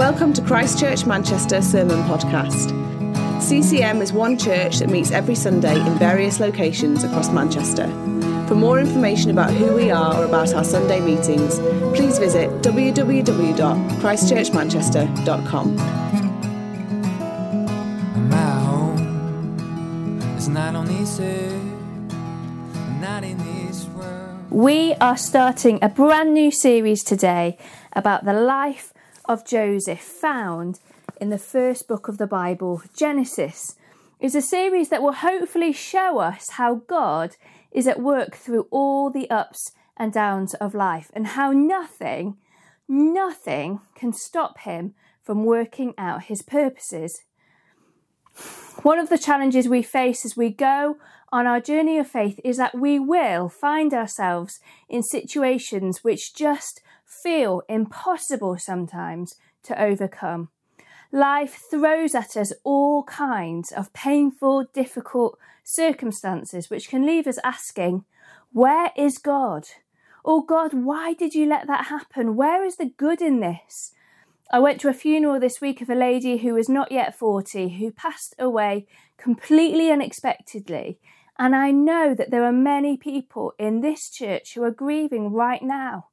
Welcome to Christchurch Manchester Sermon Podcast. CCM is one church that meets every Sunday in various locations across Manchester. For more information about who we are or about our Sunday meetings, please visit www.christchurchmanchester.com. My home is not on this earth, not in this world. We are starting a brand new series today about the life of Joseph found in the first book of the Bible, Genesis. is a series that will hopefully show us how God is at work through all the ups and downs of life and how nothing, nothing can stop him from working out his purposes. One of the challenges we face as we go on our journey of faith is that we will find ourselves in situations which just feel impossible sometimes to overcome. Life throws at us all kinds of painful, difficult circumstances which can leave us asking, Where is God? Oh God, why did you let that happen? Where is the good in this? I went to a funeral this week of a lady who was not yet 40 who passed away completely unexpectedly. And I know that there are many people in this church who are grieving right now.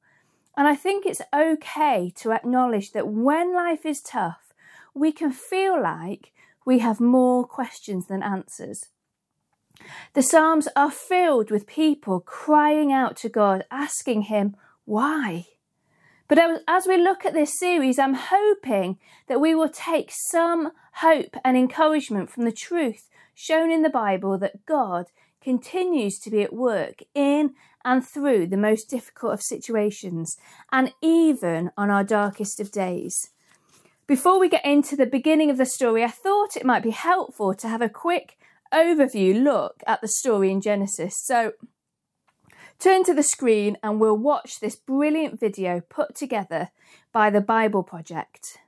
And I think it's okay to acknowledge that when life is tough, we can feel like we have more questions than answers. The Psalms are filled with people crying out to God, asking Him, why? But as we look at this series, I'm hoping that we will take some hope and encouragement from the truth shown in the Bible that God continues to be at work in and through the most difficult of situations, and even on our darkest of days. Before we get into the beginning of the story, I thought it might be helpful to have a quick overview look at the story in Genesis. So, turn to the screen and we'll watch this brilliant video put together by the Bible Project.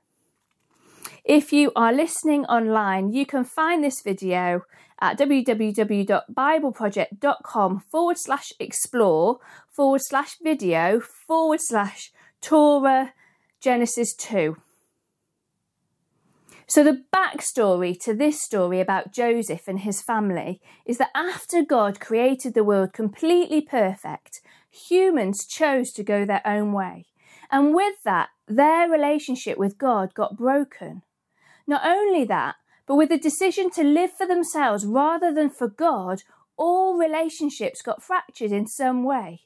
If you are listening online, you can find this video at www.bibleproject.com forward slash explore forward slash video forward slash Torah Genesis 2. So, the backstory to this story about Joseph and his family is that after God created the world completely perfect, humans chose to go their own way. And with that, their relationship with God got broken. Not only that, but with the decision to live for themselves rather than for God, all relationships got fractured in some way.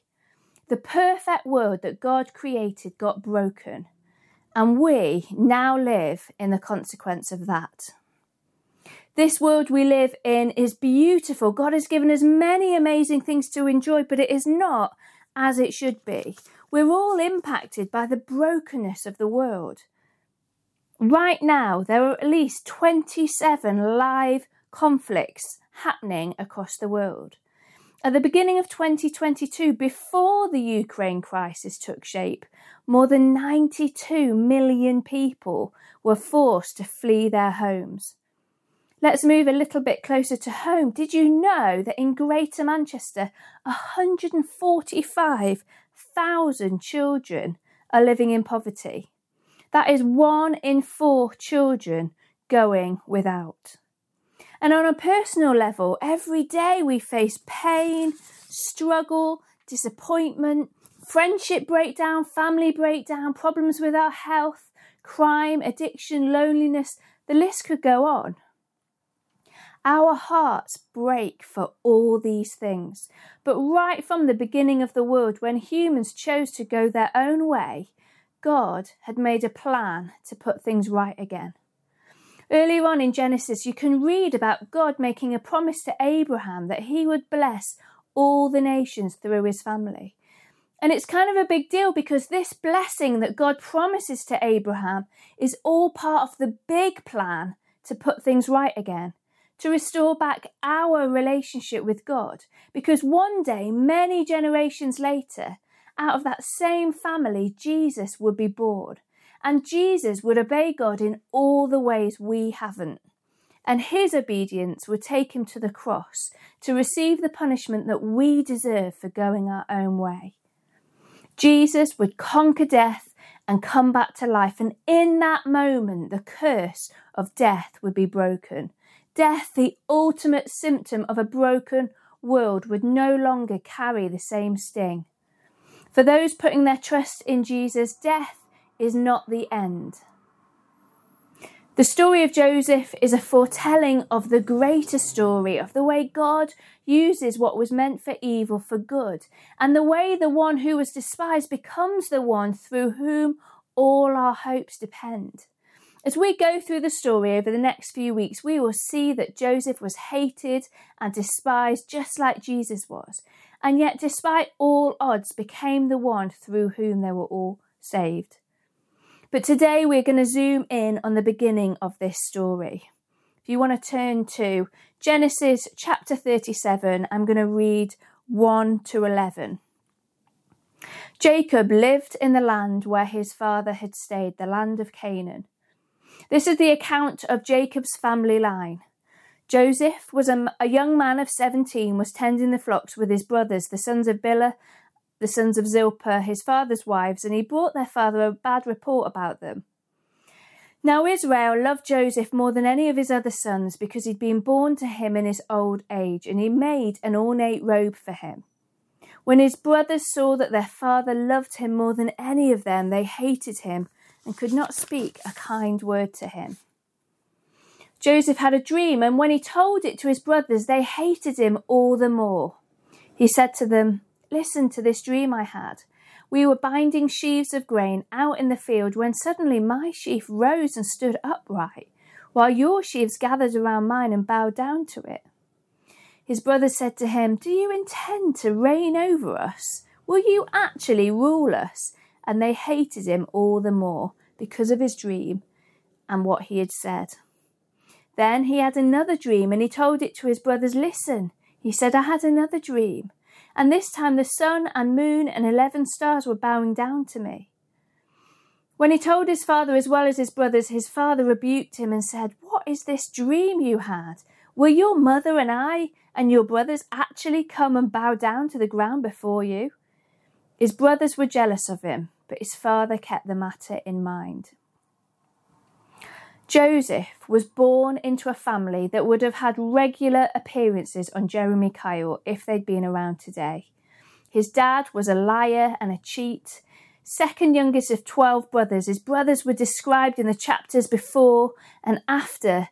The perfect world that God created got broken, and we now live in the consequence of that. This world we live in is beautiful. God has given us many amazing things to enjoy, but it is not as it should be. We're all impacted by the brokenness of the world. Right now, there are at least 27 live conflicts happening across the world. At the beginning of 2022, before the Ukraine crisis took shape, more than 92 million people were forced to flee their homes. Let's move a little bit closer to home. Did you know that in Greater Manchester, 145,000 children are living in poverty? That is one in four children going without. And on a personal level, every day we face pain, struggle, disappointment, friendship breakdown, family breakdown, problems with our health, crime, addiction, loneliness. The list could go on. Our hearts break for all these things. But right from the beginning of the world, when humans chose to go their own way, God had made a plan to put things right again. Earlier on in Genesis, you can read about God making a promise to Abraham that he would bless all the nations through his family. And it's kind of a big deal because this blessing that God promises to Abraham is all part of the big plan to put things right again, to restore back our relationship with God. Because one day, many generations later, out of that same family, Jesus would be born. And Jesus would obey God in all the ways we haven't. And his obedience would take him to the cross to receive the punishment that we deserve for going our own way. Jesus would conquer death and come back to life. And in that moment, the curse of death would be broken. Death, the ultimate symptom of a broken world, would no longer carry the same sting. For those putting their trust in Jesus, death is not the end. The story of Joseph is a foretelling of the greater story of the way God uses what was meant for evil for good, and the way the one who was despised becomes the one through whom all our hopes depend. As we go through the story over the next few weeks, we will see that Joseph was hated and despised just like Jesus was, and yet, despite all odds, became the one through whom they were all saved. But today we're going to zoom in on the beginning of this story. If you want to turn to Genesis chapter 37, I'm going to read 1 to 11. Jacob lived in the land where his father had stayed, the land of Canaan. This is the account of Jacob's family line. Joseph was a, a, young man of 17, was tending the flocks with his brothers, the sons of Bilhah the sons of Zilpah, his father's wives, and he brought their father a bad report about them. Now Israel loved Joseph more than any of his other sons because he'd been born to him in his old age, and he made an ornate robe for him. When his brothers saw that their father loved him more than any of them, they hated him and could not speak a kind word to him. Joseph had a dream, and when he told it to his brothers, they hated him all the more. He said to them, Listen to this dream I had. We were binding sheaves of grain out in the field when suddenly my sheaf rose and stood upright, while your sheaves gathered around mine and bowed down to it. His brothers said to him, Do you intend to reign over us? Will you actually rule us? And they hated him all the more because of his dream and what he had said. Then he had another dream and he told it to his brothers. Listen, he said, I had another dream and this time the sun and moon and eleven stars were bowing down to me. When he told his father as well as his brothers, his father rebuked him and said, What is this dream you had? Will your mother and I and your brothers actually come and bow down to the ground before you? His brothers were jealous of him, but his father kept the matter in mind. Joseph was born into a family that would have had regular appearances on Jeremy Kyle if they'd been around today. His dad was a liar and a cheat. Second youngest of 12 brothers, his brothers were described in the chapters before and after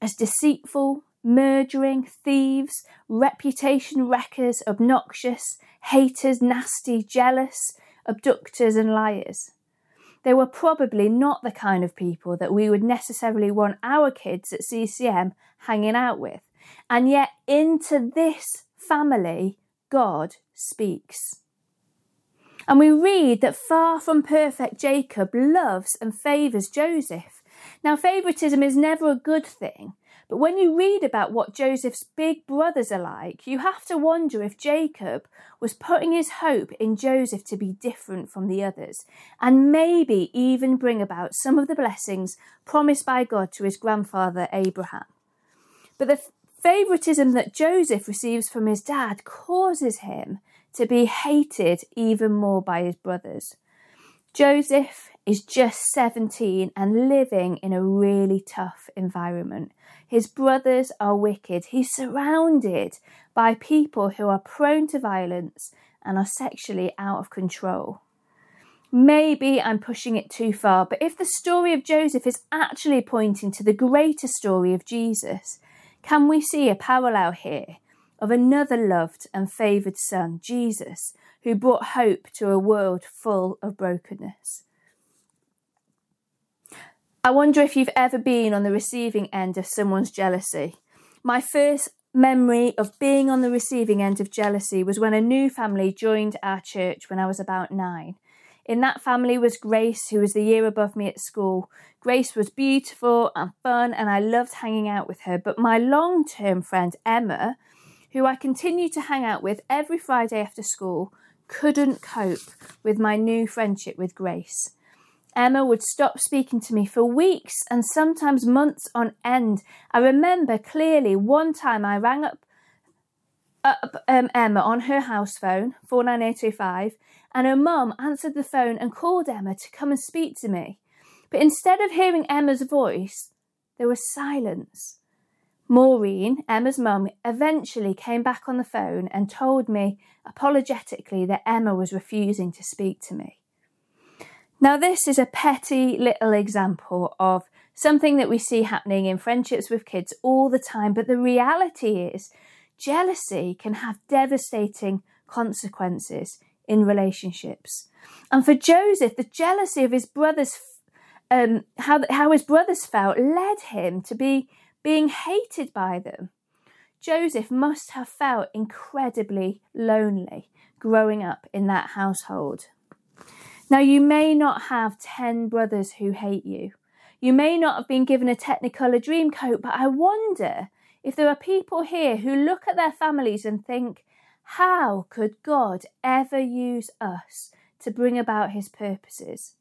as deceitful, murdering, thieves, reputation wreckers, obnoxious, haters, nasty, jealous, abductors, and liars. They were probably not the kind of people that we would necessarily want our kids at CCM hanging out with. And yet, into this family, God speaks. And we read that far from perfect Jacob loves and favours Joseph. Now, favouritism is never a good thing, but when you read about what Joseph's big brothers are like, you have to wonder if Jacob was putting his hope in Joseph to be different from the others, and maybe even bring about some of the blessings promised by God to his grandfather Abraham. But the favoritism that Joseph receives from his dad causes him to be hated even more by his brothers. Joseph is just 17 and living in a really tough environment. His brothers are wicked. He's surrounded by people who are prone to violence and are sexually out of control. Maybe I'm pushing it too far, but if the story of Joseph is actually pointing to the greater story of Jesus, can we see a parallel here of another loved and favoured son, Jesus, who brought hope to a world full of brokenness? I wonder if you've ever been on the receiving end of someone's jealousy. My first memory of being on the receiving end of jealousy was when a new family joined our church when I was about nine. In that family was Grace, who was the year above me at school. Grace was beautiful and fun, and I loved hanging out with her. But my long term friend Emma, who I continued to hang out with every Friday after school, couldn't cope with my new friendship with Grace. Emma would stop speaking to me for weeks and sometimes months on end. I remember clearly one time I rang up, up um, Emma on her house phone, 49825, and her mum answered the phone and called Emma to come and speak to me. But instead of hearing Emma's voice, there was silence. Maureen, Emma's mum, eventually came back on the phone and told me apologetically that Emma was refusing to speak to me. Now, this is a petty little example of something that we see happening in friendships with kids all the time, but the reality is jealousy can have devastating consequences in relationships. And for Joseph, the jealousy of his brothers, um, how, how his brothers felt, led him to be being hated by them. Joseph must have felt incredibly lonely growing up in that household. Now, you may not have 10 brothers who hate you. You may not have been given a Technicolor dream coat, but I wonder if there are people here who look at their families and think, how could God ever use us to bring about his purposes?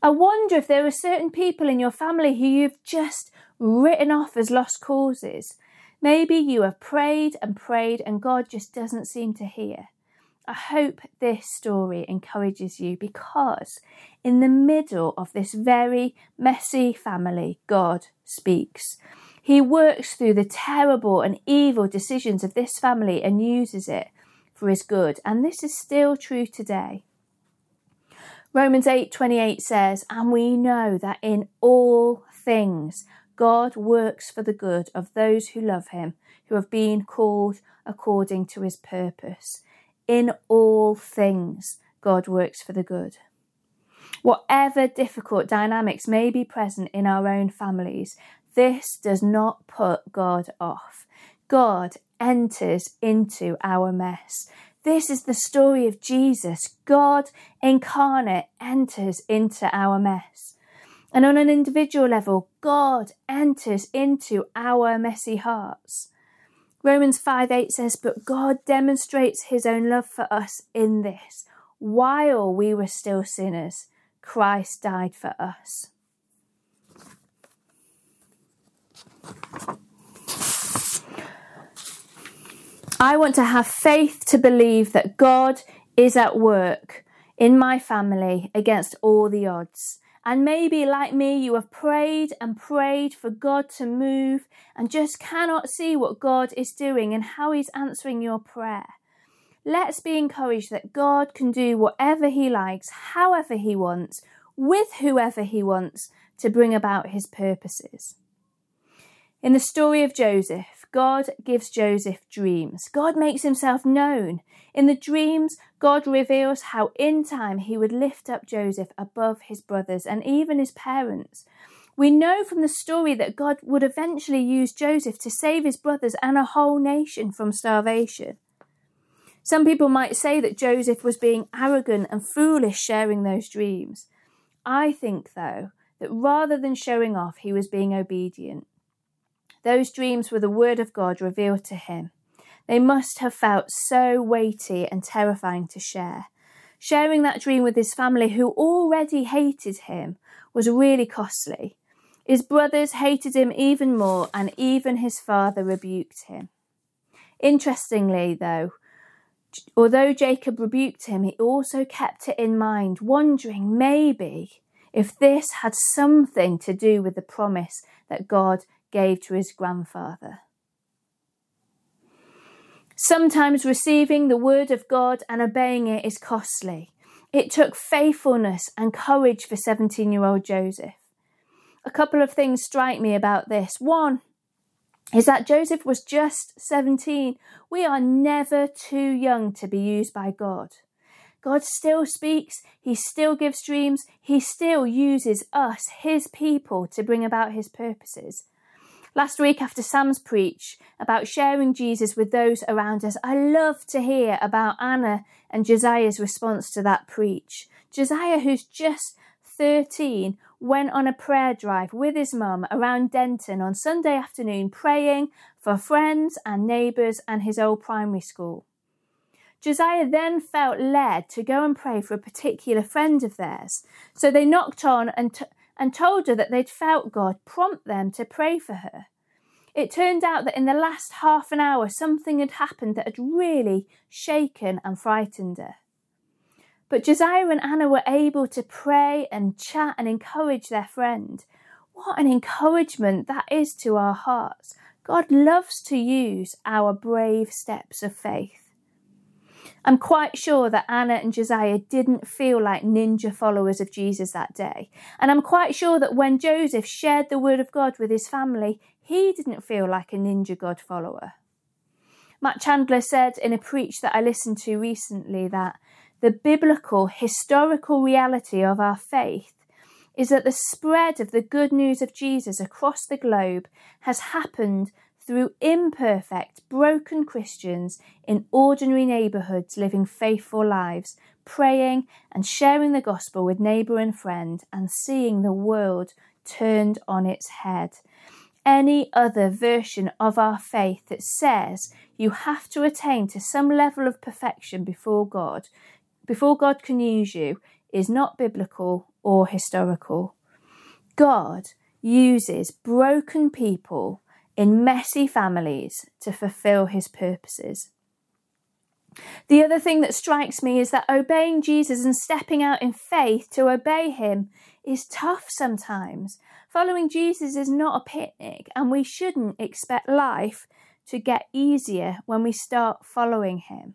I wonder if there are certain people in your family who you've just written off as lost causes. Maybe you have prayed and prayed and God just doesn't seem to hear. I hope this story encourages you because in the middle of this very messy family, God speaks. He works through the terrible and evil decisions of this family and uses it for his good. And this is still true today. Romans 8:28 says, "And we know that in all things God works for the good of those who love him, who have been called according to his purpose. In all things, God works for the good. Whatever difficult dynamics may be present in our own families, this does not put God off. God enters into our mess. This is the story of Jesus. God incarnate enters into our mess. And on an individual level, God enters into our messy hearts. Romans 5 8 says, But God demonstrates his own love for us in this. While we were still sinners, Christ died for us. I want to have faith to believe that God is at work in my family against all the odds. And maybe, like me, you have prayed and prayed for God to move and just cannot see what God is doing and how He's answering your prayer. Let's be encouraged that God can do whatever He likes, however He wants, with whoever He wants to bring about His purposes. In the story of Joseph, God gives Joseph dreams. God makes himself known. In the dreams, God reveals how in time he would lift up Joseph above his brothers and even his parents. We know from the story that God would eventually use Joseph to save his brothers and a whole nation from starvation. Some people might say that Joseph was being arrogant and foolish sharing those dreams. I think, though, that rather than showing off, he was being obedient. Those dreams were the word of God revealed to him. They must have felt so weighty and terrifying to share. Sharing that dream with his family, who already hated him, was really costly. His brothers hated him even more, and even his father rebuked him. Interestingly, though, although Jacob rebuked him, he also kept it in mind, wondering maybe if this had something to do with the promise that God gave to his grandfather. Sometimes receiving the word of God and obeying it is costly. It took faithfulness and courage for 17 year old Joseph. A couple of things strike me about this. One is that Joseph was just 17. We are never too young to be used by God. God still speaks, He still gives dreams, He still uses us, His people, to bring about His purposes. Last week, after Sam's preach about sharing Jesus with those around us, I love to hear about Anna and Josiah's response to that preach. Josiah, who's just 13, went on a prayer drive with his mum around Denton on Sunday afternoon, praying for friends and neighbours and his old primary school. Josiah then felt led to go and pray for a particular friend of theirs. So they knocked on and, t- and told her that they'd felt God prompt them to pray for her. It turned out that in the last half an hour, something had happened that had really shaken and frightened her. But Josiah and Anna were able to pray and chat and encourage their friend. What an encouragement that is to our hearts. God loves to use our brave steps of faith. I'm quite sure that Anna and Josiah didn't feel like ninja followers of Jesus that day. And I'm quite sure that when Joseph shared the word of God with his family, he didn't feel like a ninja God follower. Matt Chandler said in a preach that I listened to recently that the biblical, historical reality of our faith is that the spread of the good news of Jesus across the globe has happened through imperfect, broken Christians in ordinary neighbourhoods living faithful lives, praying and sharing the gospel with neighbour and friend, and seeing the world turned on its head. Any other version of our faith that says you have to attain to some level of perfection before God, before God can use you, is not biblical or historical. God uses broken people in messy families to fulfill his purposes. The other thing that strikes me is that obeying Jesus and stepping out in faith to obey him is tough sometimes. Following Jesus is not a picnic, and we shouldn't expect life to get easier when we start following him.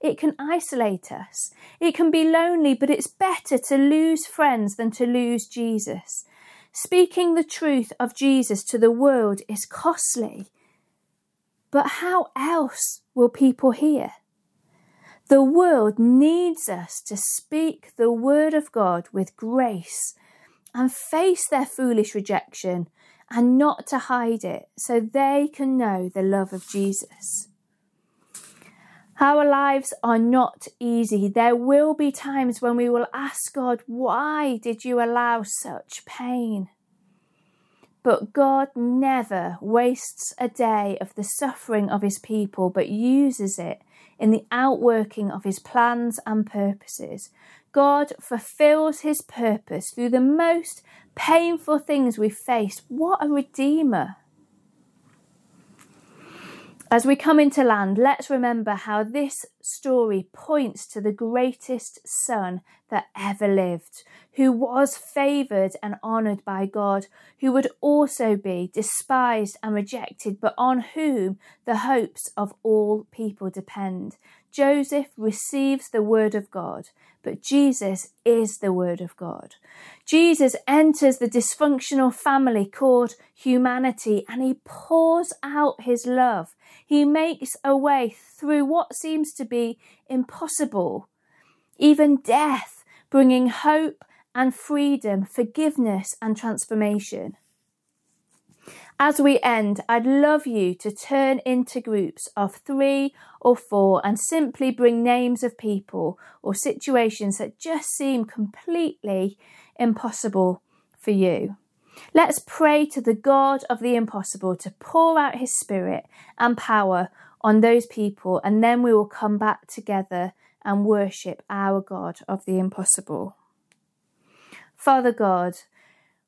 It can isolate us. It can be lonely, but it's better to lose friends than to lose Jesus. Speaking the truth of Jesus to the world is costly. But how else will people hear? The world needs us to speak the word of God with grace and face their foolish rejection and not to hide it so they can know the love of Jesus. Our lives are not easy. There will be times when we will ask God, Why did you allow such pain? But God never wastes a day of the suffering of his people, but uses it in the outworking of his plans and purposes. God fulfills his purpose through the most painful things we face. What a redeemer! As we come into land, let's remember how this story points to the greatest son that ever lived, who was favoured and honoured by God, who would also be despised and rejected, but on whom the hopes of all people depend. Joseph receives the word of God, but Jesus is the word of God. Jesus enters the dysfunctional family called humanity and he pours out his love. He makes a way through what seems to be impossible, even death, bringing hope and freedom, forgiveness and transformation. As we end, I'd love you to turn into groups of three or four and simply bring names of people or situations that just seem completely impossible for you. Let's pray to the God of the impossible to pour out his spirit and power on those people, and then we will come back together and worship our God of the impossible. Father God,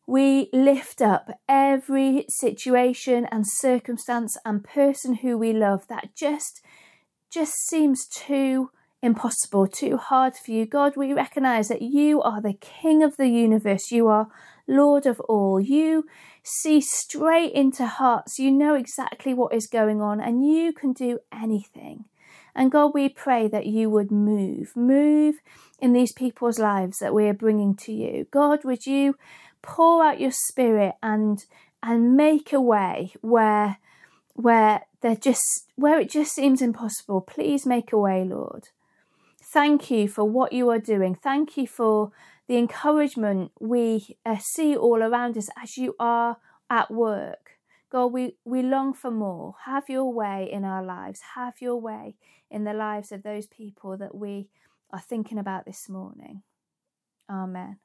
we lift up every situation and circumstance and person who we love that just just seems too impossible, too hard for you. God, we recognize that you are the king of the universe. You are Lord of all. You see straight into hearts. You know exactly what is going on and you can do anything. And God, we pray that you would move, move in these people's lives that we are bringing to you. God, would you pour out your spirit and and make a way where where there just where it just seems impossible. Please make a way lord. Thank you for what you are doing. Thank you for the encouragement we uh, see all around us as you are at work. God we we long for more. Have your way in our lives. Have your way in the lives of those people that we are thinking about this morning. Amen